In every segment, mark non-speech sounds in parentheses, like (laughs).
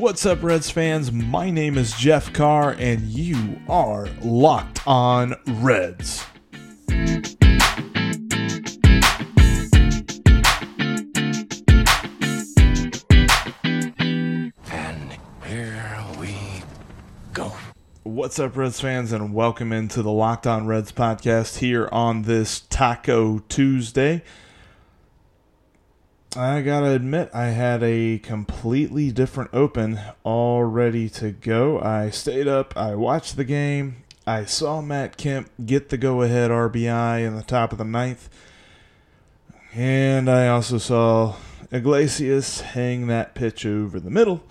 What's up, Reds fans? My name is Jeff Carr, and you are locked on Reds. And here we go. What's up, Reds fans, and welcome into the Locked On Reds podcast here on this Taco Tuesday. I gotta admit, I had a completely different open all ready to go. I stayed up, I watched the game, I saw Matt Kemp get the go ahead RBI in the top of the ninth, and I also saw Iglesias hang that pitch over the middle,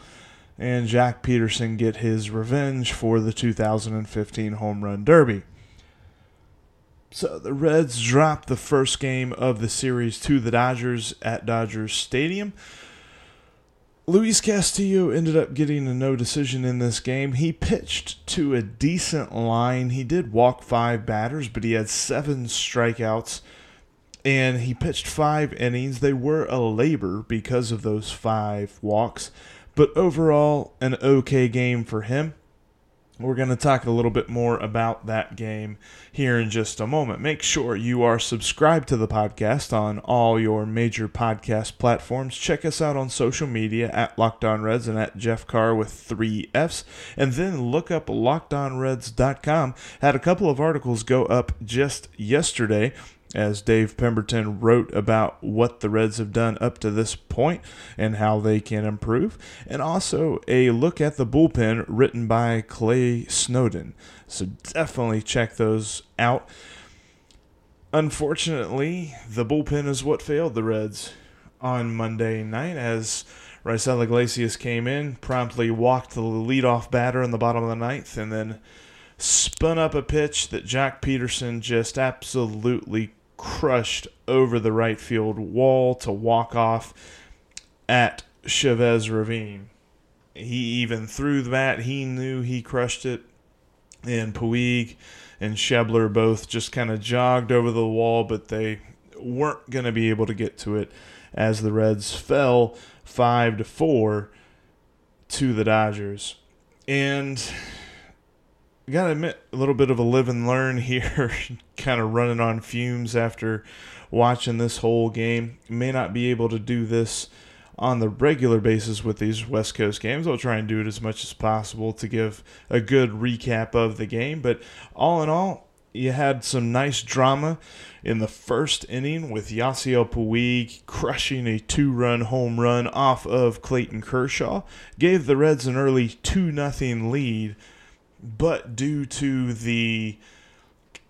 and Joc Pederson get his revenge for the 2015 Home Run Derby. So the Reds dropped the first game of the series to the Dodgers at Dodgers Stadium. Luis Castillo ended up getting a no decision in this game. He pitched to a decent line. He did walk five batters, but he had seven strikeouts and he pitched five innings. They were a labor because of those five walks, but overall, an okay game for him. We're going to talk a little bit more about that game here in just a moment. Make sure you are subscribed to the podcast on all your major podcast platforms. Check us out on social media at Locked On Reds and at Jeff Carr with three F's. And then look up lockedonreds.com. Had a couple of articles go up just yesterday as Dave Pemberton wrote about what the Reds have done up to this point and how they can improve, and also a look at the bullpen written by Clay Snowden. So definitely check those out. Unfortunately, the bullpen is what failed the Reds on Monday night as Raisel Iglesias came in, promptly walked the leadoff batter in the bottom of the ninth, and then spun up a pitch that Joc Pederson just absolutely crushed over the right field wall to walk off at Chavez Ravine. He even threw the bat. He knew he crushed it. And Puig and Schebler both just kind of jogged over the wall, but they weren't going to be able to get to it as the Reds fell 5 to 4 to the Dodgers. And I gotta admit, a little bit of a live and learn here, (laughs) kind of running on fumes after watching this whole game. May not be able to do this on the regular basis with these West Coast games. I'll try and do it as much as possible to give a good recap of the game. But all in all, you had some nice drama in the first inning with Yasiel Puig crushing a two-run home run off of Clayton Kershaw. Gave the Reds an early 2 nothing lead but due to the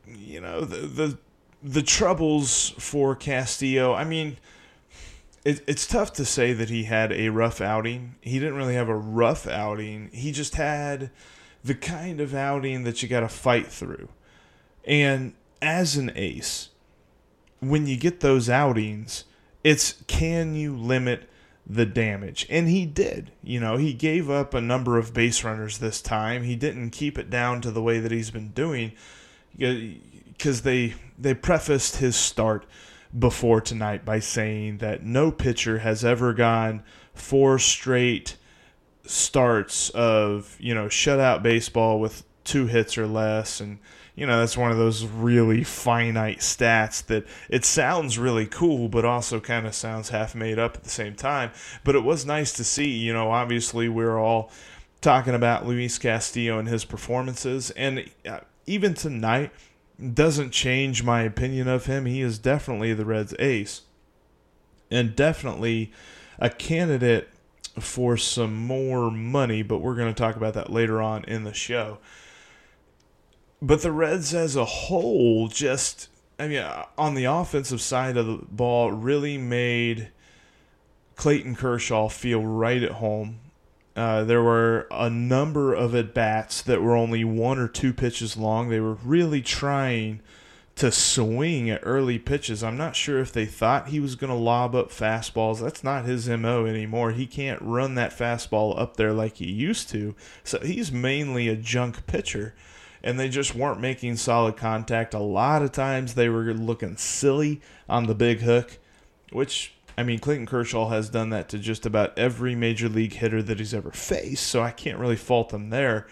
you know the the, the troubles for Castillo, I mean, it, it's tough to say that he had a rough outing. He didn't really have a rough outing. He just had the kind of outing that you got to fight through. And as an ace, when you get those outings, it's can you limit the damage. And he did. You know, he gave up a number of base runners this time. He didn't keep it down to the way that he's been doing because they they prefaced his start before tonight by saying that no pitcher has ever gone four straight starts of, you know, shutout baseball with two hits or less and you know that's one of those really finite stats that it sounds really cool but also kind of sounds half made up at the same time. But it was nice to see you know obviously we're all talking about Luis Castillo and his performances and uh, even tonight doesn't change my opinion of him. He is definitely the Reds ace and definitely a candidate for some more money but we're going to talk about that later on in the show but the Reds as a whole just I mean on the offensive side of the ball really made Clayton Kershaw feel right at home. Uh, there were a number of at bats that were only one or two pitches long. They were really trying to swing at early pitches. I'm not sure if they thought he was going to lob up fastballs. That's not his MO anymore. He can't run that fastball up there like he used to. So he's mainly a junk pitcher. And they just weren't making solid contact. A lot of times they were looking silly on the big hook, which, I mean, Clayton Kershaw has done that to just about every major league hitter that he's ever faced. So I can't really fault them there.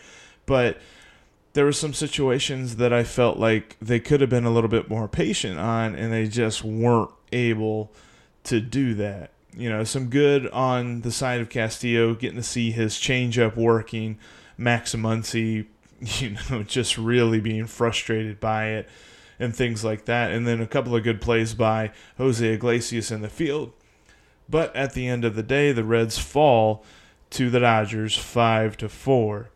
But there were some situations that I felt like they could have been a little bit more patient on, and they just weren't able to do that. You know, some good on the side of Castillo, getting to see his changeup working. Max Muncy, (laughs) you know, just really being frustrated by it and things like that. And then a couple of good plays by Jose Iglesias in the field. But at the end of the day, the Reds fall to the Dodgers five to four.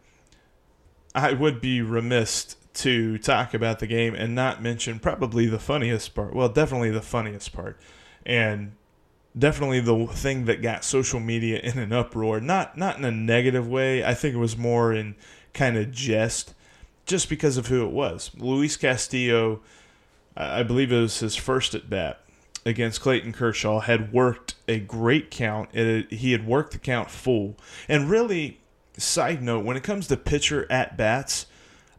I would be remiss to talk about the game and not mention probably the funniest part. Well, definitely the funniest part. And definitely the thing that got social media in an uproar, not not in a negative way. I think it was more in kind of jest just because of who it was. Luis Castillo, I believe it was his first at bat against Clayton Kershaw, had worked a great count. It, he had worked the count full. And really, side note, when it comes to pitcher at bats,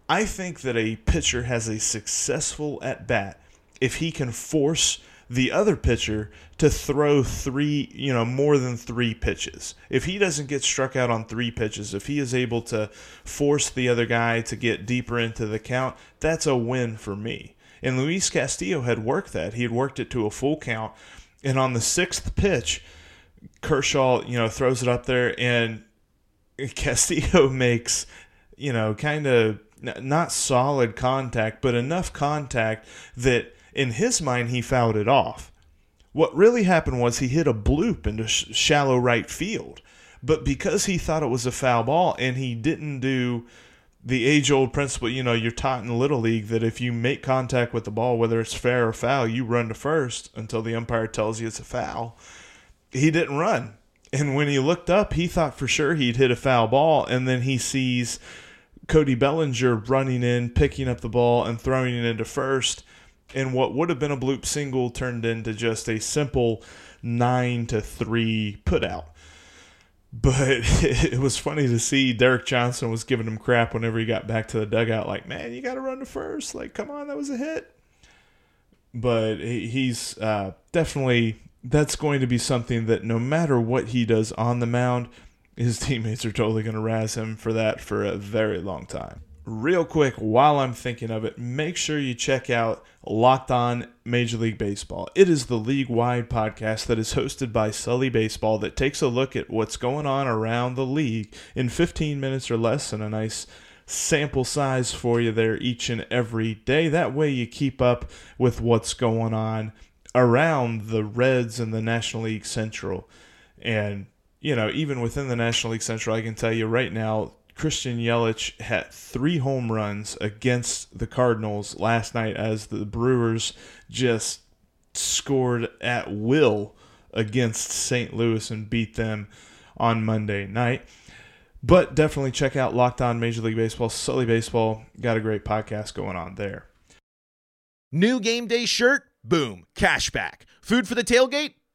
I think that a pitcher has a successful at bat if he can force the other pitcher to throw three, you know, more than three pitches. If he doesn't get struck out on three pitches, if he is able to force the other guy to get deeper into the count, that's a win for me. And Luis Castillo had worked that. He had worked it to a full count. And on the sixth pitch, Kershaw, you know, throws it up there and (laughs) Castillo (laughs) makes, you know, kind of not solid contact, but enough contact that in his mind he fouled it off. What really happened was he hit a bloop into sh- shallow right field. But because he thought it was a foul ball and he didn't do the age old principle, you know, you're taught in Little League that if you make contact with the ball, whether it's fair or foul, you run to first until the umpire tells you it's a foul. He didn't run. And when he looked up, he thought for sure he'd hit a foul ball. And then he sees Cody Bellinger running in, picking up the ball, and throwing it into first. And what would have been a bloop single turned into just a simple nine to three put out. But (laughs) it was funny to see Derek Johnson was giving him crap whenever he got back to the dugout, like, man, you got to run to first. Like, come on, that was a hit. But he's uh, definitely that's going to be something that no matter what he does on the mound, his (laughs) teammates are totally going to razz him for that for a very long time. Real quick, while I'm thinking of it, make sure you check out Locked On Major League Baseball. It is the league wide podcast that is hosted by Sully Baseball that takes a look at what's going on around the league in 15 minutes or less and a nice sample size for you there each and every day. That way you keep up with what's going on around the Reds and the National League Central. And, you know, even within the National League Central, I can tell you right now, Christian Yelich had three home runs against the Cardinals last night as the Brewers just scored at will against St. Louis and beat them on Monday night. But definitely check out Locked On Major League Baseball, Sully Baseball. Got a great podcast going on there. New game day shirt Boom, cashback. Food for the tailgate?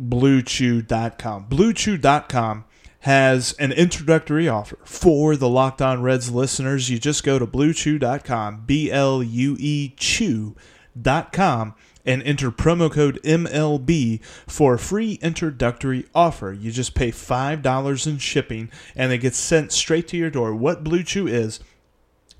BlueChew.com. BlueChew.com has an introductory offer for the Locked On Reds listeners. You just go to BlueChew.com, B L U E Chew.com, and enter promo code MLB for a free introductory offer. You just pay $5 in shipping and it gets sent straight to your door. What Blue Chew is,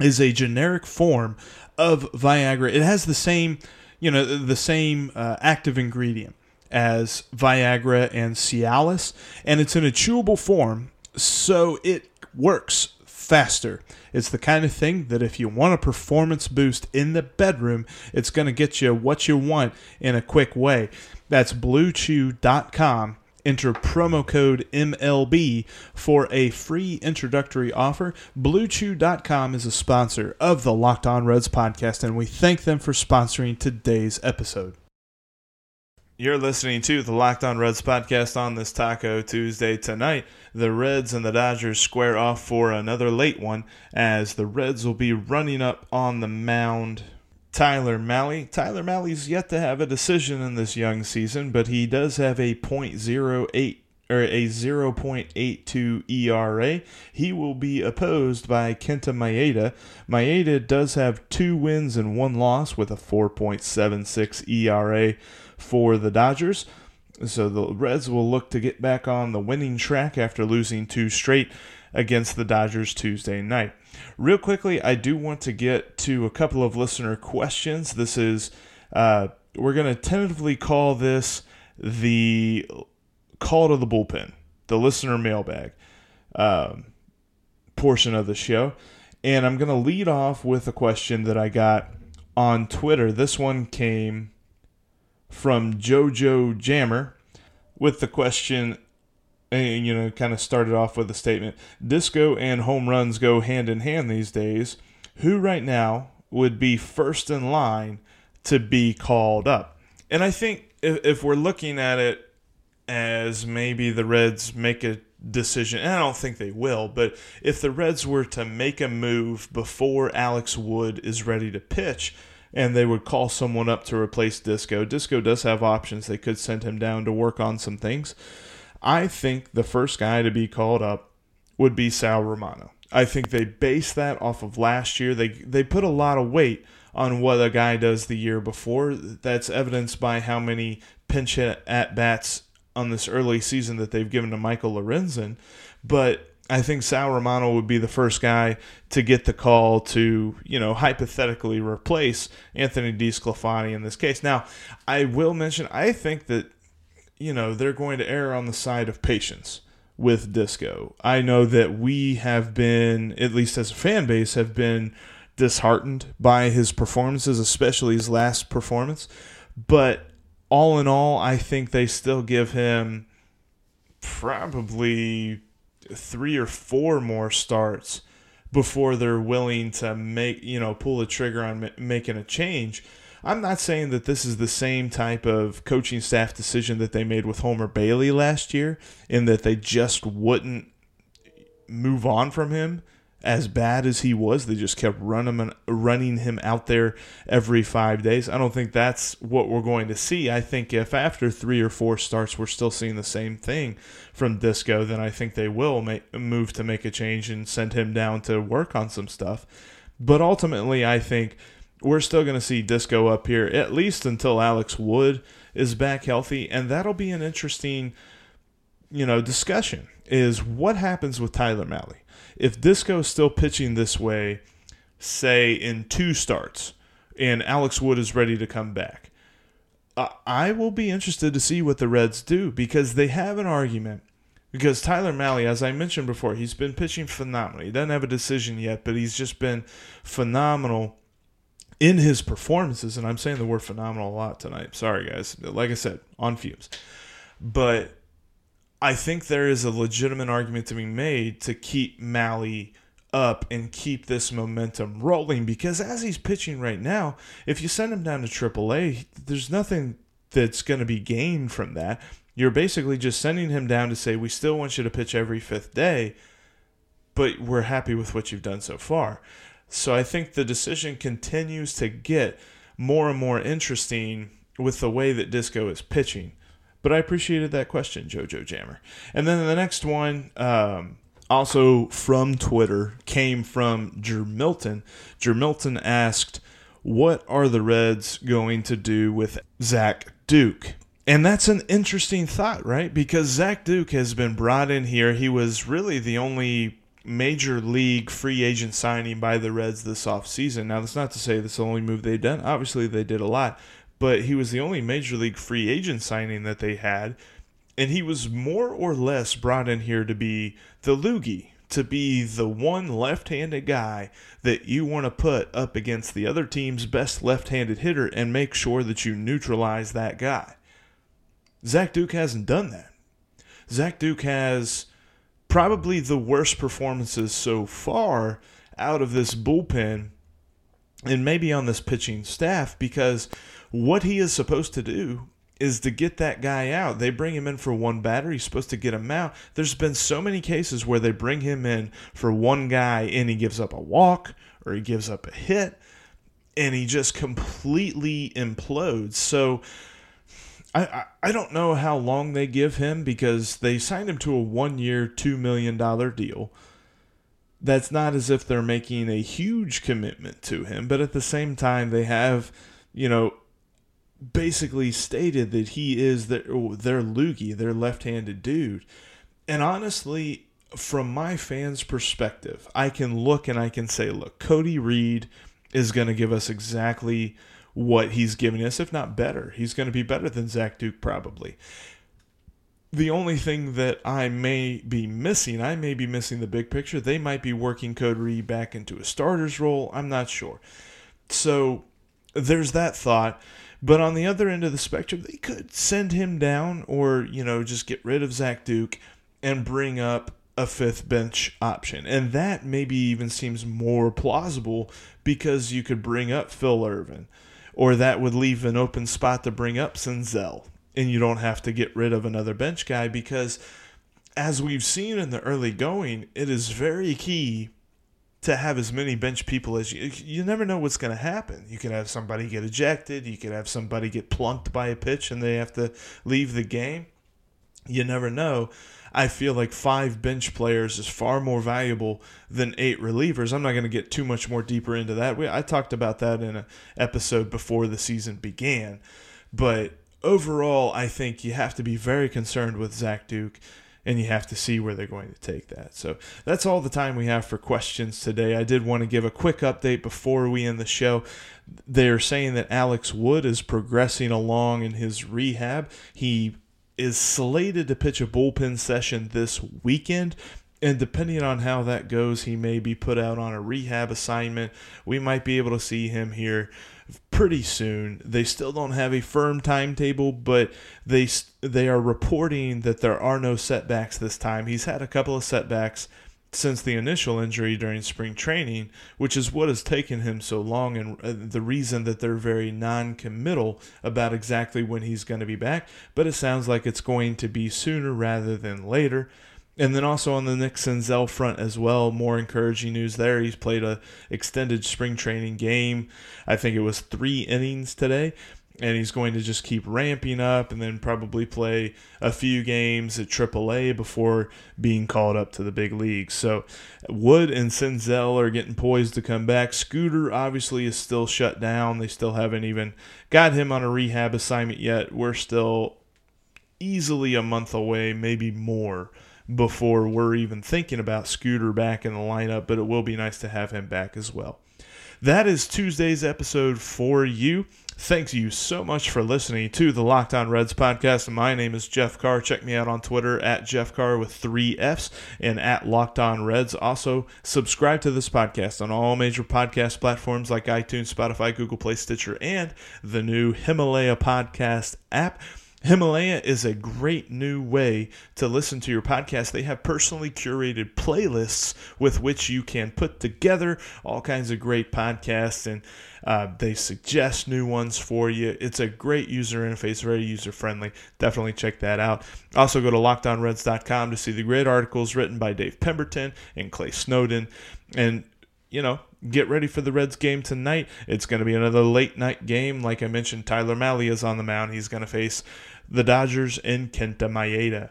is a generic form of Viagra. It has the same you know, the same uh, active ingredient as Viagra and Cialis, and it's in a chewable form. so it works faster. It's the kind of thing that if you want a performance boost in the bedroom, it's going to get you what you want in a quick way. That's bluechew.com. Enter promo code MLB for a free introductory offer. BlueChew.com is a sponsor of the Locked On Reds podcast, and we thank them for sponsoring today's episode. You're listening to the Locked On Reds podcast on this Taco Tuesday tonight. The Reds and the Dodgers square off for another late one as the Reds will be running up on the mound. Tyler Mahle. Tyler Mahle's yet to have a decision in this young season, but he does have a .08 or a 0.82 ERA. He will be opposed by Kenta Maeda. Maeda does have two wins and one loss with a 4.76 ERA for the Dodgers. So the Reds will look to get back on the winning track after losing two straight against the Dodgers Tuesday night. Real quickly, I do want to get to a couple of listener questions. This is, uh, we're going to tentatively call this the call to the bullpen, the listener mailbag um, portion of the show. And I'm going to lead off with a question that I got on Twitter. This one came from JoJo Jammer with the question, and you know, kind of started off with a statement Disco and home runs go hand in hand these days. Who right now would be first in line to be called up? And I think if, if we're looking at it as maybe the Reds make a decision, and I don't think they will, but if the Reds were to make a move before Alex Wood is ready to pitch, and they would call someone up to replace Disco. Disco does have options. They could send him down to work on some things. I think the first guy to be called up would be Sal Romano. I think they base that off of last year. They they put a lot of weight on what a guy does the year before. That's evidenced by how many pinch hit at bats on this early season that they've given to Michael Lorenzen. But I think Sal Romano would be the first guy to get the call to, you know, hypothetically replace Anthony DeSclafani in this case. Now, I will mention, I think that, you know, they're going to err on the side of patience with Disco. I know that we have been, at least as a fan base, have been disheartened by his performances, especially his last performance. But all in all, I think they still give him probably three or four more starts before they're willing to make you know pull the trigger on making a change. I'm not saying that this is the same type of coaching staff decision that they made with Homer Bailey last year, in that they just wouldn't move on from him as bad as he was. They just kept running running him out there every five days. I don't think that's what we're going to see. I think if after three or four starts we're still seeing the same thing from Disco, then I think they will make, move to make a change and send him down to work on some stuff. But ultimately, I think we're still going to see Disco up here at least until Alex Wood is back healthy, and that'll be an interesting, you know, discussion. Is what happens with Tyler Mahle? If Disco is still pitching this way, say in two starts, and Alex Wood is ready to come back, I will be interested to see what the Reds do because they have an argument. Because Tyler Mahle, as I mentioned before, he's been pitching phenomenally. He doesn't have a decision yet, but he's just been phenomenal in his performances. And I'm saying the word phenomenal a lot tonight. Sorry, guys. Like I said, on fumes. But I think there is a legitimate argument to be made to keep Mahle up and keep this momentum rolling because as he's pitching right now, if you send him down to AAA, there's nothing that's going to be gained from that. You're basically just sending him down to say, we still want you to pitch every fifth day, but we're happy with what you've done so far. So I think the decision continues to get more and more interesting with the way that Disco is pitching. But I appreciated that question, Jojo Jammer. And then the next one, um, also from Twitter, came from Jermilton. Jermilton asked, What are the Reds going to do with Zach Duke? And that's an interesting thought, right? Because Zach Duke has been brought in here. He was really the only major league free agent signing by the Reds this offseason. Now, that's not to say that's the only move they've done. Obviously, they did a lot but he was the only major league free agent signing that they had. And he was more or less brought in here to be the loogie, to be the one left handed guy that you want to put up against the other team's best left handed hitter and make sure that you neutralize that guy. Zach Duke hasn't done that. Zach Duke has probably the worst performances so far out of this bullpen and maybe on this pitching staff because what he is supposed to do is to get that guy out. They bring him in for one batter. He's supposed to get him out. There's been so many cases where they bring him in for one guy and he gives up a walk or he gives up a hit and he just completely implodes. So I, I, don't know how long they give him because they signed him to a one year, $2 million deal that's not as if they're making a huge commitment to him, but at the same time, they have, you know, basically stated that he is their, their loogie, their left handed dude. And honestly, from my fans' perspective, I can look and I can say, look, Cody Reed is going to give us exactly what he's giving us, if not better. He's going to be better than Zach Duke, probably the only thing that I may be missing, I may be missing the big picture. They might be working Cody Reed back into a starter's role. I'm not sure. So there's that thought. But on the other end of the spectrum, they could send him down or, you know, just get rid of Zach Duke and bring up a fifth bench option. And that maybe even seems more plausible because you could bring up Phil Ervin, or that would leave an open spot to bring up Senzel and you don't have to get rid of another bench guy because as we've seen in the early going, it is very key to have as many bench people as you you never know what's going to happen. You could have somebody get ejected, you could have somebody get plunked by a pitch and they have to leave the game. You never know. I feel like five bench players is far more valuable than eight relievers. I'm not going to get too much more deeper into that. We, I talked about that in an episode before the season began, but overall, I think you have to be very concerned with Zach Duke and you have to see where they're going to take that. So that's all the time we have for questions today. I did want to give a quick update before we end the show. They're saying that Alex Wood is progressing along in his rehab. He is slated to pitch a bullpen session this weekend. And depending on how that goes, he may be put out on a rehab assignment. We might be able to see him here pretty soon. They still don't have a firm timetable, but they they are reporting that there are no setbacks this time. He's had a couple of setbacks since the initial injury during spring training, which is what has taken him so long and uh, the reason that they're very non-committal about exactly when he's going to be back, but it sounds like it's going to be sooner rather than later. And then also on the Nick Senzel front as well, more encouraging news there. He's played a extended spring training game. I think it was three innings today, and he's going to just keep ramping up and then probably play a few games at AAA before being called up to the big leagues. So Wood and Senzel are getting poised to come back. Scooter obviously is still shut down. They still haven't even got him on a rehab assignment yet. We're still easily a month away, maybe more before we're even thinking about Scooter back in the lineup, but it will be nice to have him back as well. That is Tuesday's episode for you. Thanks you so much for listening to the Locked On Reds podcast. My name is Jeff Carr. Check me out on Twitter at Jeff Carr with three F's and at Locked On Reds. Also, subscribe to this podcast on all major podcast platforms like iTunes, Spotify, Google Play, Stitcher, and the new Himalaya podcast app. Himalaya is a great new way to listen to your podcast. They have personally curated playlists with which you can put together all kinds of great podcasts and uh, they suggest new ones for you. It's a great user interface, very user friendly. Definitely check that out. Also, go to lockedonreds.com to see the great articles written by Dave Pemberton and Clay Snowden. And you know, get ready for the Reds game tonight. It's going to be another late night game. Like I mentioned, Tyler Mahle is on the mound. He's going to face the Dodgers in Kenta Maeda.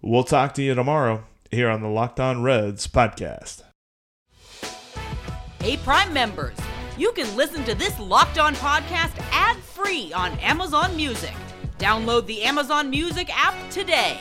We'll talk to you tomorrow here on the Locked On Reds podcast. Hey, Prime members, you can listen to this Locked On podcast ad free on Amazon Music. Download the Amazon Music app today.